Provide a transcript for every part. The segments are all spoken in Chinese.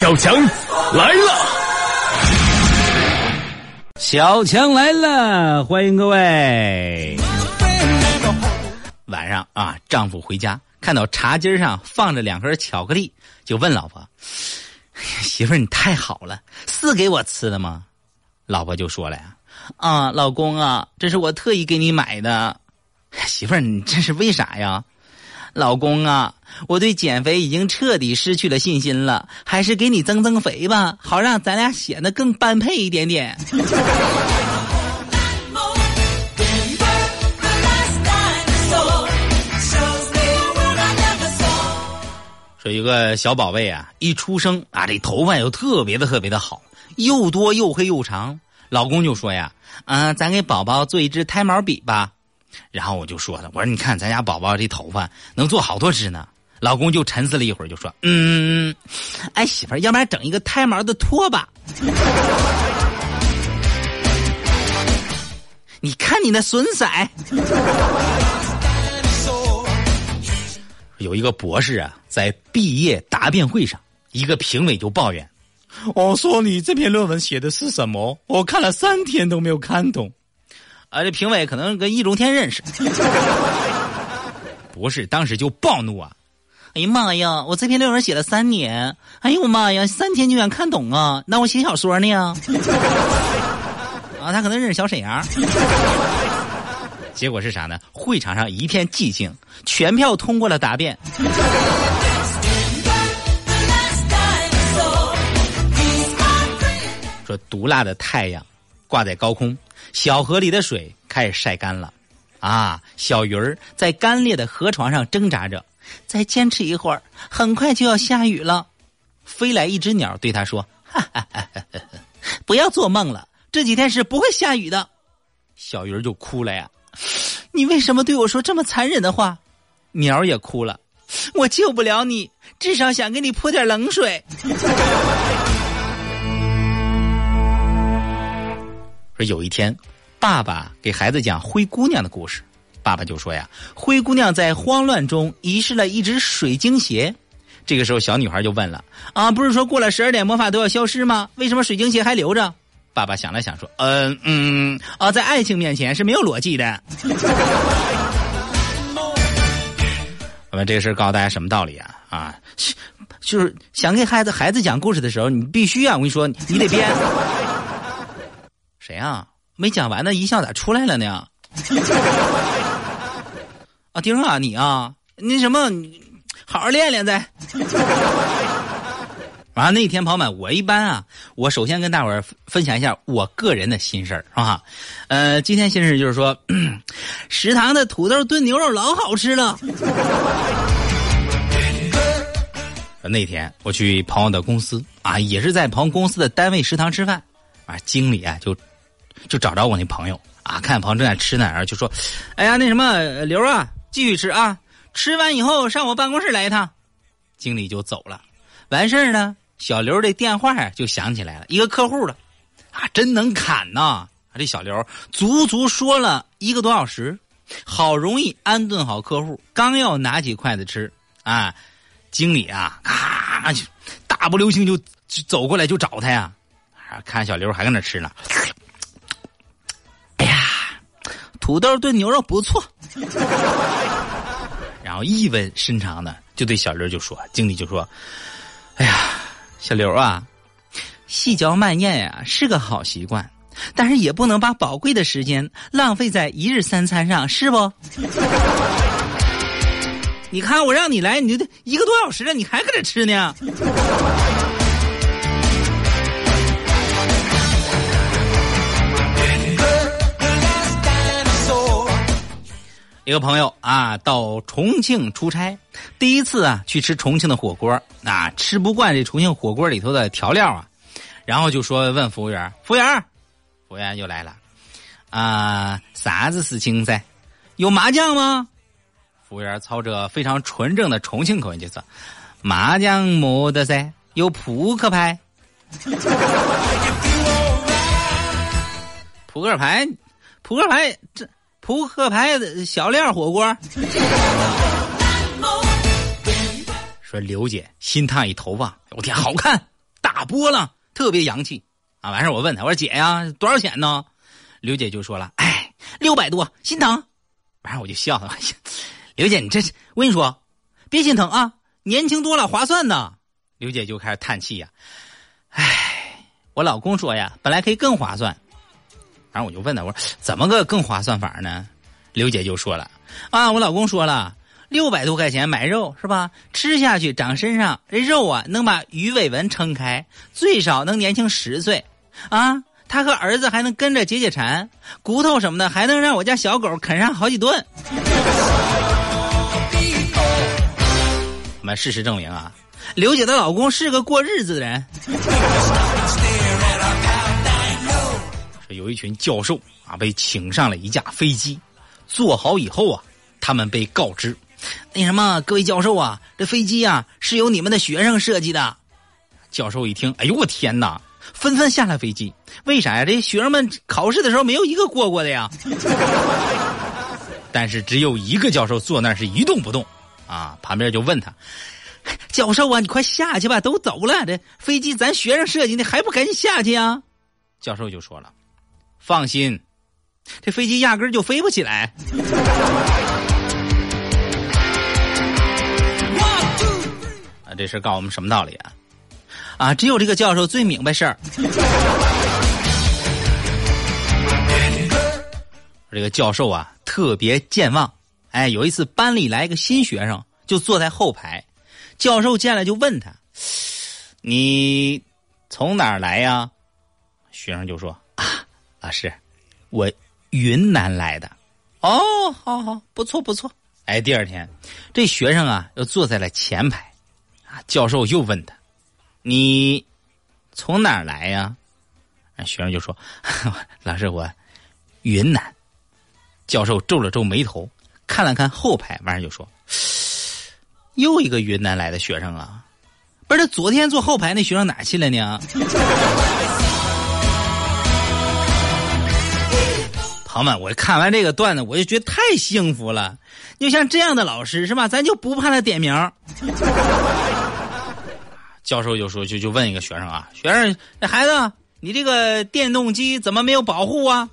小强来了，小强来了，欢迎各位。晚上啊，丈夫回家看到茶几上放着两盒巧克力，就问老婆：“媳妇儿，你太好了，是给我吃的吗？”老婆就说了呀：“啊，老公啊，这是我特意给你买的。”媳妇儿，你这是为啥呀？老公啊，我对减肥已经彻底失去了信心了，还是给你增增肥吧，好让咱俩显得更般配一点点。说一个小宝贝啊，一出生啊，这头发又特别的特别的好，又多又黑又长。老公就说呀，嗯，咱给宝宝做一支胎毛笔吧。然后我就说了，我说你看咱家宝宝这头发能做好多支呢。老公就沉思了一会儿，就说：“嗯，哎，媳妇儿，要不然整一个胎毛的拖把？你看你那损色。”有一个博士啊，在毕业答辩会上，一个评委就抱怨：“我说你这篇论文写的是什么？我看了三天都没有看懂。”啊，这评委可能跟易中天认识。博士当时就暴怒啊！哎呀妈呀，我这篇论文写了三年，哎呦我妈呀，三天就想看懂啊？那我写小说呢？啊，他可能认识小沈阳。结果是啥呢？会场上一片寂静，全票通过了答辩。说毒辣的太阳挂在高空。小河里的水开始晒干了，啊，小鱼儿在干裂的河床上挣扎着。再坚持一会儿，很快就要下雨了。飞来一只鸟对他说：“哈哈哈哈不要做梦了，这几天是不会下雨的。”小鱼儿就哭了呀：“你为什么对我说这么残忍的话？”鸟也哭了：“我救不了你，至少想给你泼点冷水。”说有一天，爸爸给孩子讲灰姑娘的故事，爸爸就说呀：“灰姑娘在慌乱中遗失了一只水晶鞋。”这个时候，小女孩就问了：“啊，不是说过了十二点魔法都要消失吗？为什么水晶鞋还留着？”爸爸想了想说：“嗯嗯啊，在爱情面前是没有逻辑的。”我们这个事告诉大家什么道理啊？啊，就是想给孩子孩子讲故事的时候，你必须啊，我跟你说，你得编。谁呀？没讲完呢，一笑咋出来了呢？丁啊，你啊，那什么，好好练练再。完了那天，朋友们，我一般啊，我首先跟大伙儿分享一下我个人的心事儿，是吧？呃，今天心事就是说，食堂的土豆炖牛肉老好吃了。那天我去朋友的公司啊，也是在朋友公司的单位食堂吃饭，啊，经理啊就。就找着我那朋友啊，看朋友正在吃呢，然后就说：“哎呀，那什么刘啊，继续吃啊，吃完以后上我办公室来一趟。”经理就走了。完事儿呢，小刘的电话就响起来了，一个客户的，啊，真能砍呐！这小刘足足说了一个多小时，好容易安顿好客户，刚要拿起筷子吃啊，经理啊，咔就大步流星就走过来就找他呀，看小刘还搁那吃呢。土豆炖牛肉不错，然后意味深长的就对小刘就说：“经理就说，哎呀，小刘啊，细嚼慢咽呀是个好习惯，但是也不能把宝贵的时间浪费在一日三餐上，是不？你看我让你来，你就得一个多小时了，你还搁这吃呢。”一个朋友啊，到重庆出差，第一次啊去吃重庆的火锅啊，吃不惯这重庆火锅里头的调料啊，然后就说问服务员：“服务员，服务员又来了啊，啥子事情噻？有麻将吗？”服务员操着非常纯正的重庆口音就说：“麻将没得噻，有扑克牌。扑克牌，扑克牌这。”扑克牌的小料火锅，说刘姐心烫一头发，我天，好看大波浪，特别洋气啊！完事我问她，我说姐呀，多少钱呢？刘姐就说了，哎，六百多，心疼。完事我就笑了，刘姐，你这是我跟你说，别心疼啊，年轻多了，划算呢。刘姐就开始叹气呀，哎，我老公说呀，本来可以更划算。然后我就问他，我说怎么个更划算法呢？刘姐就说了，啊，我老公说了，六百多块钱买肉是吧？吃下去长身上，这肉啊能把鱼尾纹撑开，最少能年轻十岁。啊，他和儿子还能跟着解解馋，骨头什么的还能让我家小狗啃上好几顿。我们事实证明啊，刘姐的老公是个过日子的人。有一群教授啊，被请上了一架飞机，坐好以后啊，他们被告知，那什么，各位教授啊，这飞机啊是由你们的学生设计的。教授一听，哎呦我天哪，纷纷下了飞机。为啥呀？这学生们考试的时候没有一个过过的呀。但是只有一个教授坐那是一动不动，啊，旁边就问他，教授啊，你快下去吧，都走了，这飞机咱学生设计的，还不赶紧下去啊？教授就说了。放心，这飞机压根就飞不起来。啊，这事告诉我们什么道理啊？啊，只有这个教授最明白事儿。这个教授啊，特别健忘。哎，有一次班里来一个新学生，就坐在后排。教授见了就问他：“你从哪儿来呀？”学生就说。老师，我云南来的。哦，好好，不错不错。哎，第二天，这学生啊又坐在了前排，啊，教授又问他：“你从哪儿来呀？”学生就说：“ 老师，我云南。”教授皱了皱眉头，看了看后排，完事就说：“又一个云南来的学生啊，不是，昨天坐后排那学生哪去了呢？” 朋友们，我看完这个段子，我就觉得太幸福了。就像这样的老师是吧？咱就不怕他点名。教授就说，就就问一个学生啊，学生，那孩子，你这个电动机怎么没有保护啊？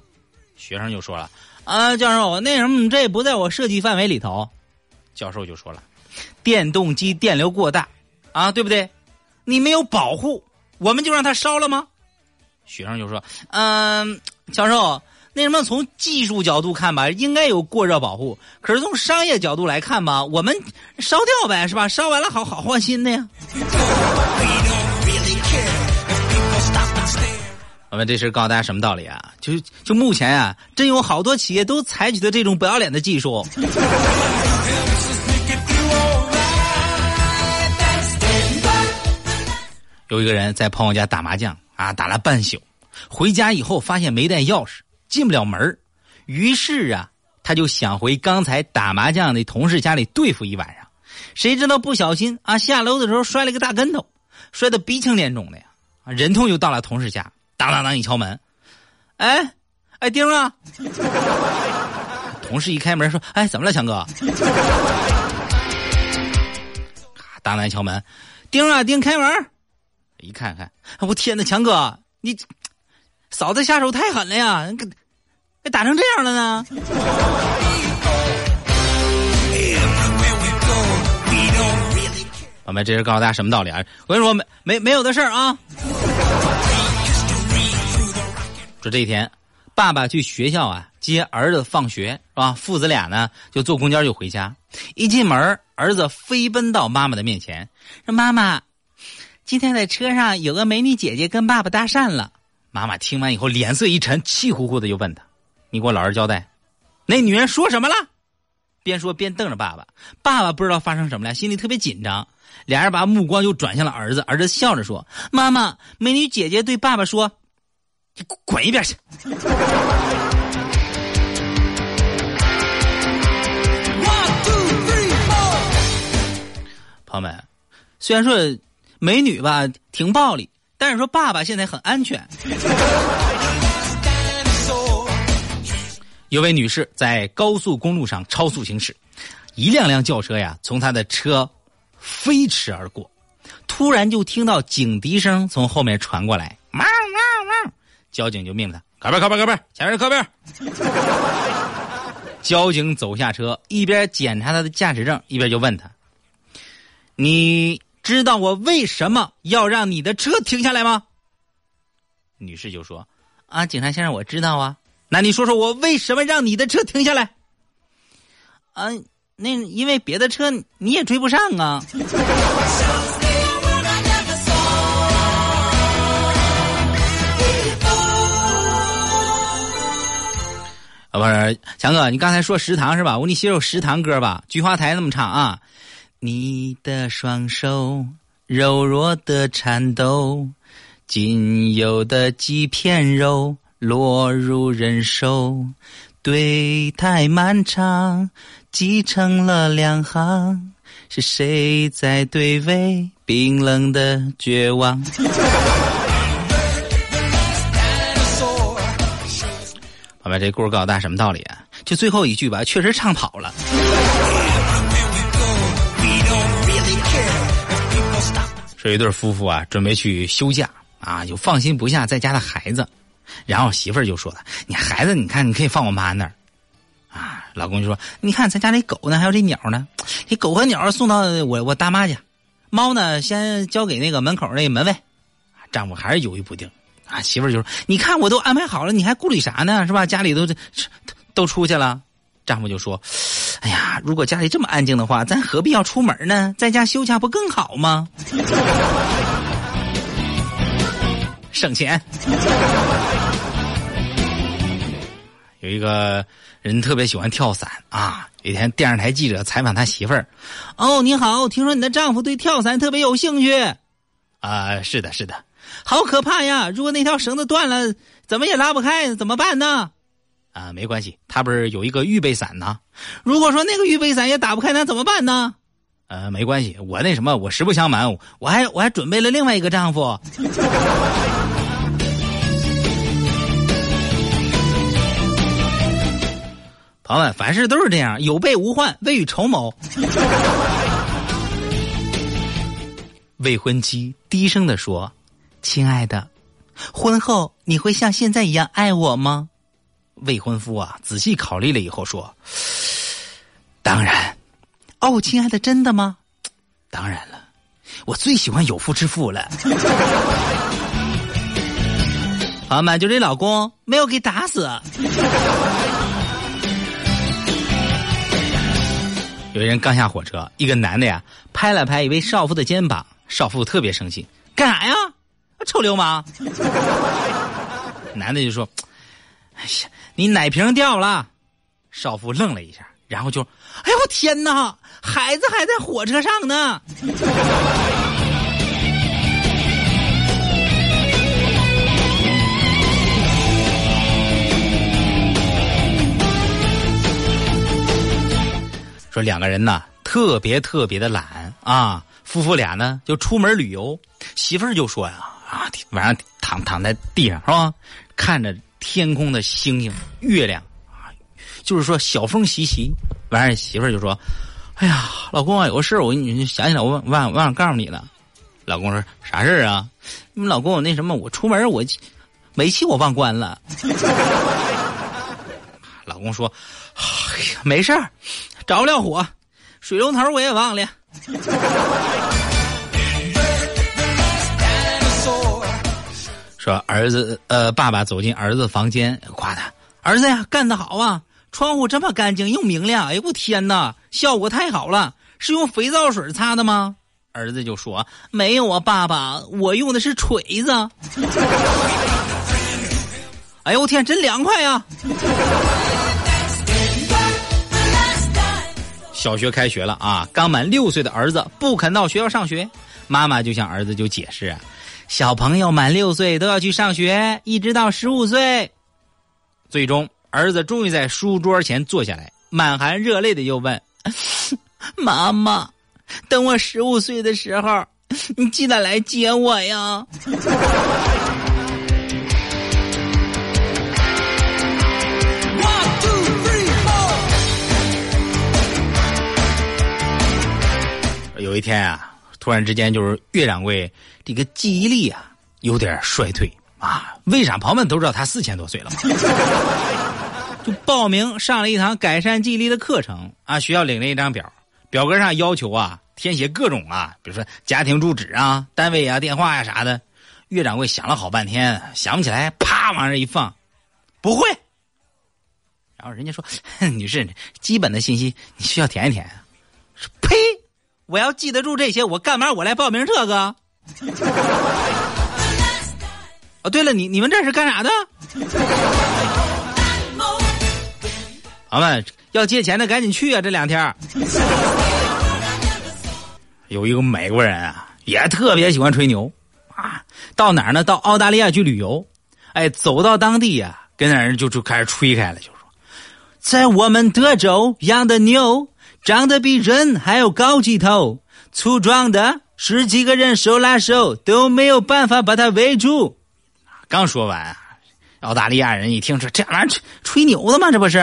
学生就说了，啊，教授，那什么，这不在我设计范围里头。教授就说了，电动机电流过大，啊，对不对？你没有保护，我们就让它烧了吗？学生就说，嗯，教授。那什么，从技术角度看吧，应该有过热保护。可是从商业角度来看吧，我们烧掉呗，是吧？烧完了好好换新的呀。我们这事告诉大家什么道理啊？就就目前啊，真有好多企业都采取的这种不要脸的技术。有一个人在朋友家打麻将啊，打了半宿，回家以后发现没带钥匙。进不了门于是啊，他就想回刚才打麻将那同事家里对付一晚上。谁知道不小心啊，下楼的时候摔了个大跟头，摔得鼻青脸肿的呀。忍痛又到了同事家，当当当一敲门，哎，哎丁啊！同事一开门说：“哎，怎么了，强哥？”当当敲门，丁啊丁开门，一看看，我天哪，强哥你。嫂子下手太狠了呀！给给打成这样了呢？我们这是告诉大家什么道理啊？我跟你说，没没没有的事儿啊。说这一天，爸爸去学校啊接儿子放学是吧？父子俩呢就坐公交就回家。一进门，儿子飞奔到妈妈的面前，说：“妈妈，今天在车上有个美女姐姐跟爸爸搭讪了。”妈妈听完以后，脸色一沉，气呼呼的就问他：“你给我老实交代，那女人说什么了？”边说边瞪着爸爸。爸爸不知道发生什么了，心里特别紧张。俩人把目光又转向了儿子。儿子笑着说：“妈妈，美女姐姐对爸爸说，你滚一边去。”朋友们，虽然说美女吧挺暴力。但是说爸爸现在很安全。有位女士在高速公路上超速行驶，一辆辆轿车呀从她的车飞驰而过，突然就听到警笛声从后面传过来，汪汪汪！交警就命令他靠边靠边靠边，前面靠边。交警走下车，一边检查他的驾驶证，一边就问他：“你知道我为什么要让你的车停下来吗？”女士就说：“啊，警察先生，我知道啊。那你说说我为什么让你的车停下来？”啊，那因为别的车你也追不上啊。不是强哥，你刚才说食堂是吧？我给你写首食堂歌吧，《菊花台》那么唱啊。你的双手柔弱的颤抖，仅有的几片肉落入人手，对太漫长挤成了两行，是谁在对味冰冷的绝望？我把这故事告诉大家什么道理啊？就最后一句吧，确实唱跑了。说一对夫妇啊，准备去休假啊，就放心不下在家的孩子，然后媳妇儿就说了：“你孩子，你看你可以放我妈那儿。”啊，老公就说：“你看咱家这狗呢，还有这鸟呢，这狗和鸟送到我我大妈家，猫呢先交给那个门口那门卫。”丈夫还是犹豫不定。啊，媳妇儿就说：“你看，我都安排好了，你还顾虑啥呢？是吧？家里都都出去了。”丈夫就说：“哎呀，如果家里这么安静的话，咱何必要出门呢？在家休假不更好吗？省钱。”有一个人特别喜欢跳伞啊。有一天，电视台记者采访他媳妇儿：“哦，你好，听说你的丈夫对跳伞特别有兴趣？”啊，是的，是的。好可怕呀！如果那条绳子断了，怎么也拉不开，怎么办呢？啊，没关系，他不是有一个预备伞呢。如果说那个预备伞也打不开，那怎么办呢？呃，没关系，我那什么，我实不相瞒，我还我还准备了另外一个丈夫。朋友们，凡事都是这样，有备无患，未雨绸缪。未婚妻低声的说。亲爱的，婚后你会像现在一样爱我吗？未婚夫啊，仔细考虑了以后说：“当然。”哦，亲爱的，真的吗？当然了，我最喜欢有妇之夫了。朋友们，就这老公没有给打死。有人刚下火车，一个男的呀，拍了拍一位少妇的肩膀，少妇特别生气，干啥呀？臭流氓！男的就说：“哎呀，你奶瓶掉了。”少妇愣了一下，然后就：“哎呦我天哪，孩子还在火车上呢！”说两个人呢，特别特别的懒啊，夫妇俩呢就出门旅游，媳妇儿就说呀。啊，晚上躺躺在地上是吧？看着天空的星星、月亮啊，就是说小风习习。完事媳妇儿就说：“哎呀，老公啊，有个事儿，我你想起来，我忘忘忘告诉你了。”老公说：“啥事儿啊？你老公我那什么，我出门我煤气我忘关了。”老公说：“哎呀，没事儿，着不了火，水龙头我也忘了。” 说儿子，呃，爸爸走进儿子房间，夸他儿子呀，干得好啊！窗户这么干净又明亮，哎呦我天哪，效果太好了！是用肥皂水擦的吗？儿子就说没有啊，爸爸，我用的是锤子。哎呦我天，真凉快呀！小学开学了啊，刚满六岁的儿子不肯到学校上学，妈妈就向儿子就解释。小朋友满六岁都要去上学，一直到十五岁。最终，儿子终于在书桌前坐下来，满含热泪的又问：“ 妈妈，等我十五岁的时候，你记得来接我呀？” 有一天啊。突然之间就是岳掌柜这个记忆力啊有点衰退啊。为啥？朋友们都知道他四千多岁了嘛。就报名上了一堂改善记忆力的课程啊，需要领了一张表，表格上要求啊填写各种啊，比如说家庭住址啊、单位啊、电话呀啥的。岳掌柜想了好半天，想不起来，啪往这一放，不会。然后人家说：“女士，基本的信息你需要填一填。”呸！我要记得住这些，我干嘛我来报名这个？哦，对了，你你们这是干啥的？朋友们要借钱的赶紧去啊！这两天 有一个美国人啊，也特别喜欢吹牛。啊，到哪儿呢？到澳大利亚去旅游，哎，走到当地呀，跟那人就就开始吹开了，就说，在我们德州养的牛长得比人还要高几头，粗壮的十几个人手拉手都没有办法把他围住。刚说完，澳大利亚人一听说这玩意儿吹吹牛的吗？这不是？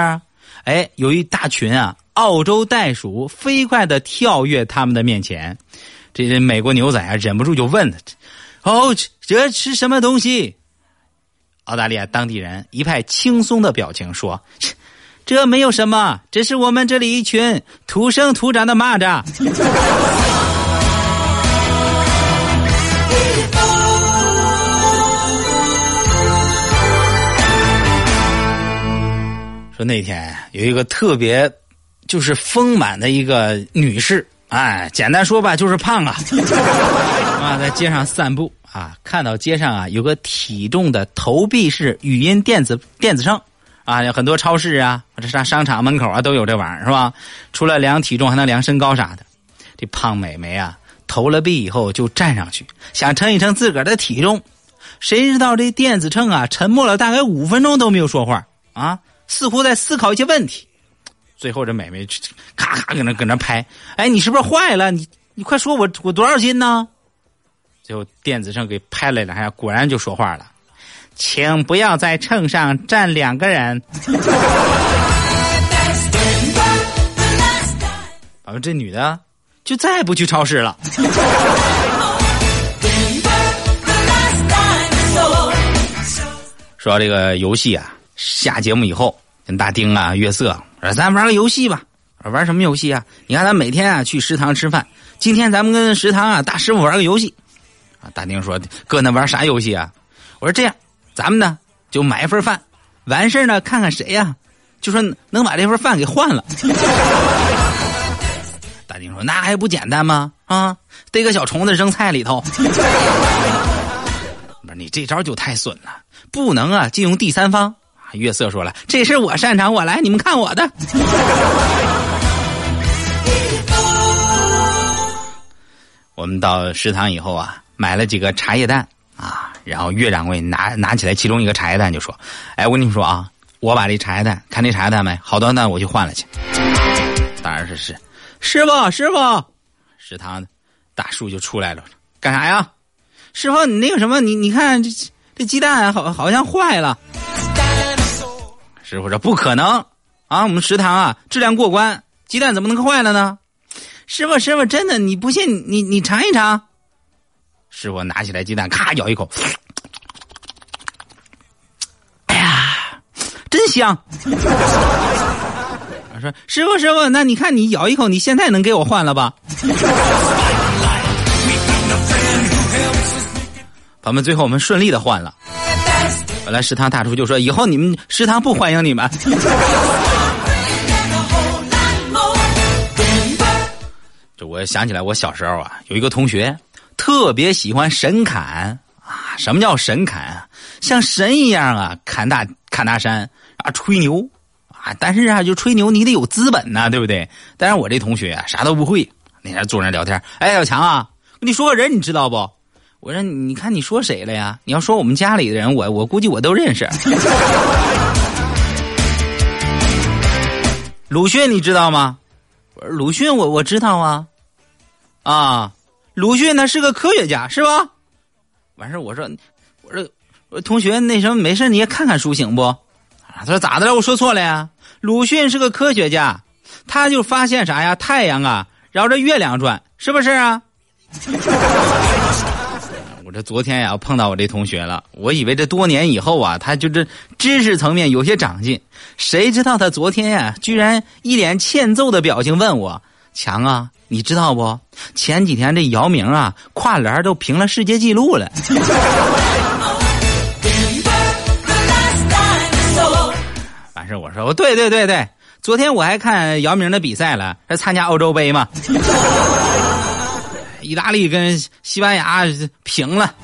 哎，有一大群啊，澳洲袋鼠飞快的跳跃他们的面前，这些美国牛仔啊，忍不住就问他。哦，这是什么东西？澳大利亚当地人一派轻松的表情说：“这没有什么，这是我们这里一群土生土长的蚂蚱。”说那天有一个特别就是丰满的一个女士，哎，简单说吧，就是胖啊。啊，在街上散步啊，看到街上啊有个体重的投币式语音电子电子秤啊，有很多超市啊，或者商商场门口啊都有这玩意儿是吧？除了量体重，还能量身高啥的。这胖美眉啊，投了币以后就站上去，想称一称自个儿的体重。谁知道这电子秤啊，沉默了大概五分钟都没有说话啊，似乎在思考一些问题。最后这美眉咔咔搁那搁那拍，哎，你是不是坏了？你你快说我我多少斤呢？最后电子秤给拍了两下，果然就说话了：“请不要在秤上站两个人。”完了，这女的就再也不去超市了。说这个游戏啊，下节目以后跟大丁啊、月色说：“咱玩个游戏吧。”玩什么游戏啊？你看咱每天啊去食堂吃饭，今天咱们跟食堂啊大师傅玩个游戏。啊大丁说：“哥，那玩啥游戏啊？”我说：“这样，咱们呢就买一份饭，完事呢看看谁呀，就说能把这份饭给换了。”大丁说：“那还不简单吗？啊，逮个小虫子扔菜里头。”不是你这招就太损了，不能啊，借用第三方。月色说了：“这事我擅长，我来，你们看我的。”我们到食堂以后啊。买了几个茶叶蛋啊，然后岳掌柜拿拿起来其中一个茶叶蛋就说：“哎，我跟你们说啊，我把这茶叶蛋看这茶叶蛋没，好多蛋我去换了去。”当然是是，师傅师傅，食堂大叔就出来了，干啥呀？师傅你那个什么，你你看这这鸡蛋好好像坏了。师傅说不可能啊，我们食堂啊质量过关，鸡蛋怎么能坏了呢？师傅师傅真的，你不信你你尝一尝。师傅拿起来鸡蛋，咔咬一口，哎呀，真香！我 说师傅师傅，那你看你咬一口，你现在能给我换了吧？朋友们，最后我们顺利的换了。本来食堂大厨就说：“以后你们食堂不欢迎你们。”这我想起来，我小时候啊，有一个同学。特别喜欢神砍啊！什么叫神砍啊？像神一样啊，砍大砍大山啊，吹牛啊！但是啊，就吹牛，你得有资本呐，对不对？但是我这同学啊，啥都不会。那天坐那聊天，哎，小强啊，跟你说个人，你知道不？我说，你看你说谁了呀？你要说我们家里的人，我我估计我都认识。鲁迅，你知道吗？我说鲁迅，我我知道啊，啊。鲁迅他是个科学家，是吧？完事我说，我说，我说同学，那什么，没事你也看看书行不？他说咋的了？我说错了呀。鲁迅是个科学家，他就发现啥呀？太阳啊绕着月亮转，是不是啊？这昨天呀碰到我这同学了，我以为这多年以后啊，他就这知识层面有些长进，谁知道他昨天呀，居然一脸欠揍的表情问我：“强啊，你知道不？前几天这姚明啊，跨栏都平了世界纪录了。”完事我说：“我对对对对，昨天我还看姚明的比赛了，他参加欧洲杯嘛。”意大利跟西班牙平了。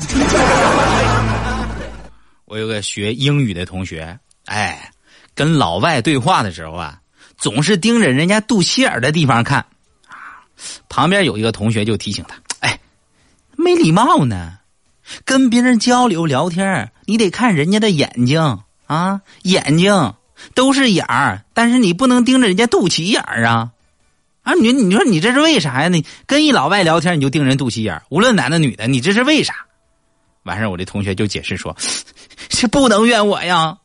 我有个学英语的同学，哎，跟老外对话的时候啊，总是盯着人家肚脐眼的地方看。旁边有一个同学就提醒他：“哎，没礼貌呢，跟别人交流聊天，你得看人家的眼睛啊，眼睛都是眼儿，但是你不能盯着人家肚脐眼儿啊。”啊，你你说你这是为啥呀？你跟一老外聊天，你就盯人肚脐眼无论男的女的，你这是为啥？完事我这同学就解释说：“这不能怨我呀，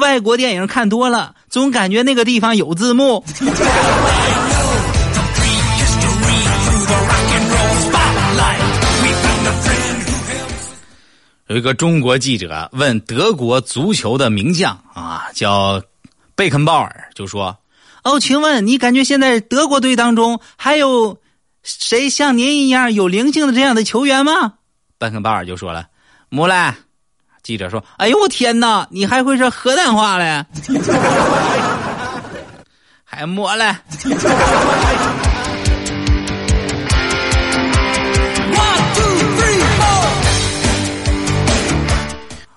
外国电影看多了，总感觉那个地方有字幕。”有一个中国记者问德国足球的名将啊，叫贝肯鲍尔，就说。哦，请问你感觉现在德国队当中还有谁像您一样有灵性的这样的球员吗？班肯鲍尔就说了：“木来。”记者说：“哎呦我天哪，你还会说河南话嘞？还摸嘞？”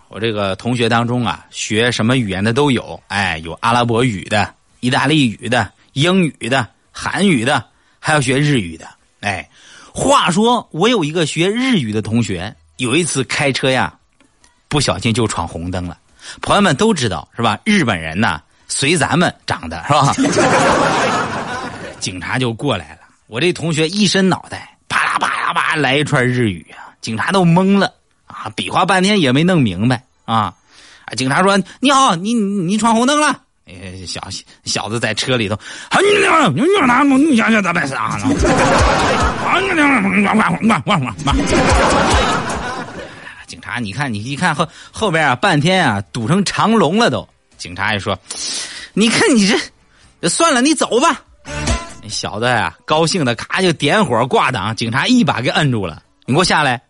我这个同学当中啊，学什么语言的都有，哎，有阿拉伯语的。意大利语的、英语的、韩语的，还要学日语的。哎，话说我有一个学日语的同学，有一次开车呀，不小心就闯红灯了。朋友们都知道是吧？日本人呐，随咱们长的是吧？警察就过来了，我这同学一伸脑袋，啪啦啪啦啪来一串日语啊！警察都懵了啊，比划半天也没弄明白啊！警察说：“你好，你你闯红灯了。”小小子在车里头，你你你哪你想想咋办啥呢？警察，你看你一看后后边啊，半天啊堵成长龙了都。警察也说：“你看你这，算了，你走吧。”小子呀，高兴的咔就点火挂挡，警察一把给摁住了。你给我下来，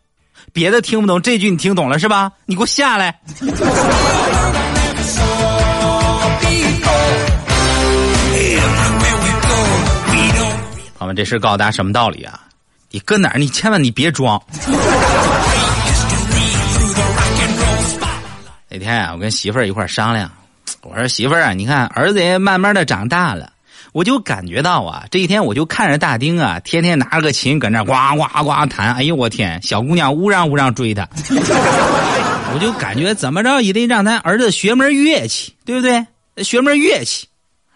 别的听不懂，这句你听懂了是吧？你给我下来。这事告诉大家什么道理啊？你搁哪儿？你千万你别装。那天啊，我跟媳妇儿一块商量，我说媳妇儿啊，你看儿子也慢慢的长大了，我就感觉到啊，这一天我就看着大丁啊，天天拿着个琴搁那呱呱呱弹，哎呦我天，小姑娘乌嚷乌嚷追他，我就感觉怎么着也得让咱儿子学门乐器，对不对？学门乐器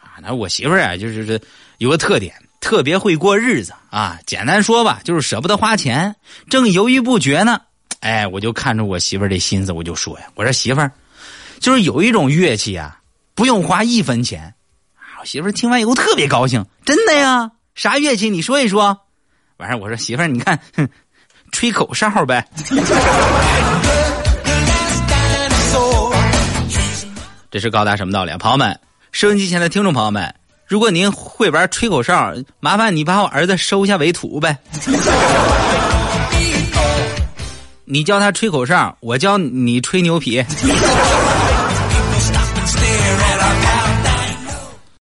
啊，那我媳妇儿啊，就是这有个特点。特别会过日子啊！简单说吧，就是舍不得花钱，正犹豫不决呢。哎，我就看着我媳妇儿这心思，我就说呀：“我说媳妇儿，就是有一种乐器啊，不用花一分钱。”我媳妇儿听完以后特别高兴，真的呀？啥乐器？你说一说。完事我说媳妇儿，你看，吹口哨呗。这是高达什么道理？朋友们，收音机前的听众朋友们。如果您会玩吹口哨，麻烦你把我儿子收下为徒呗。你教他吹口哨，我教你吹牛皮。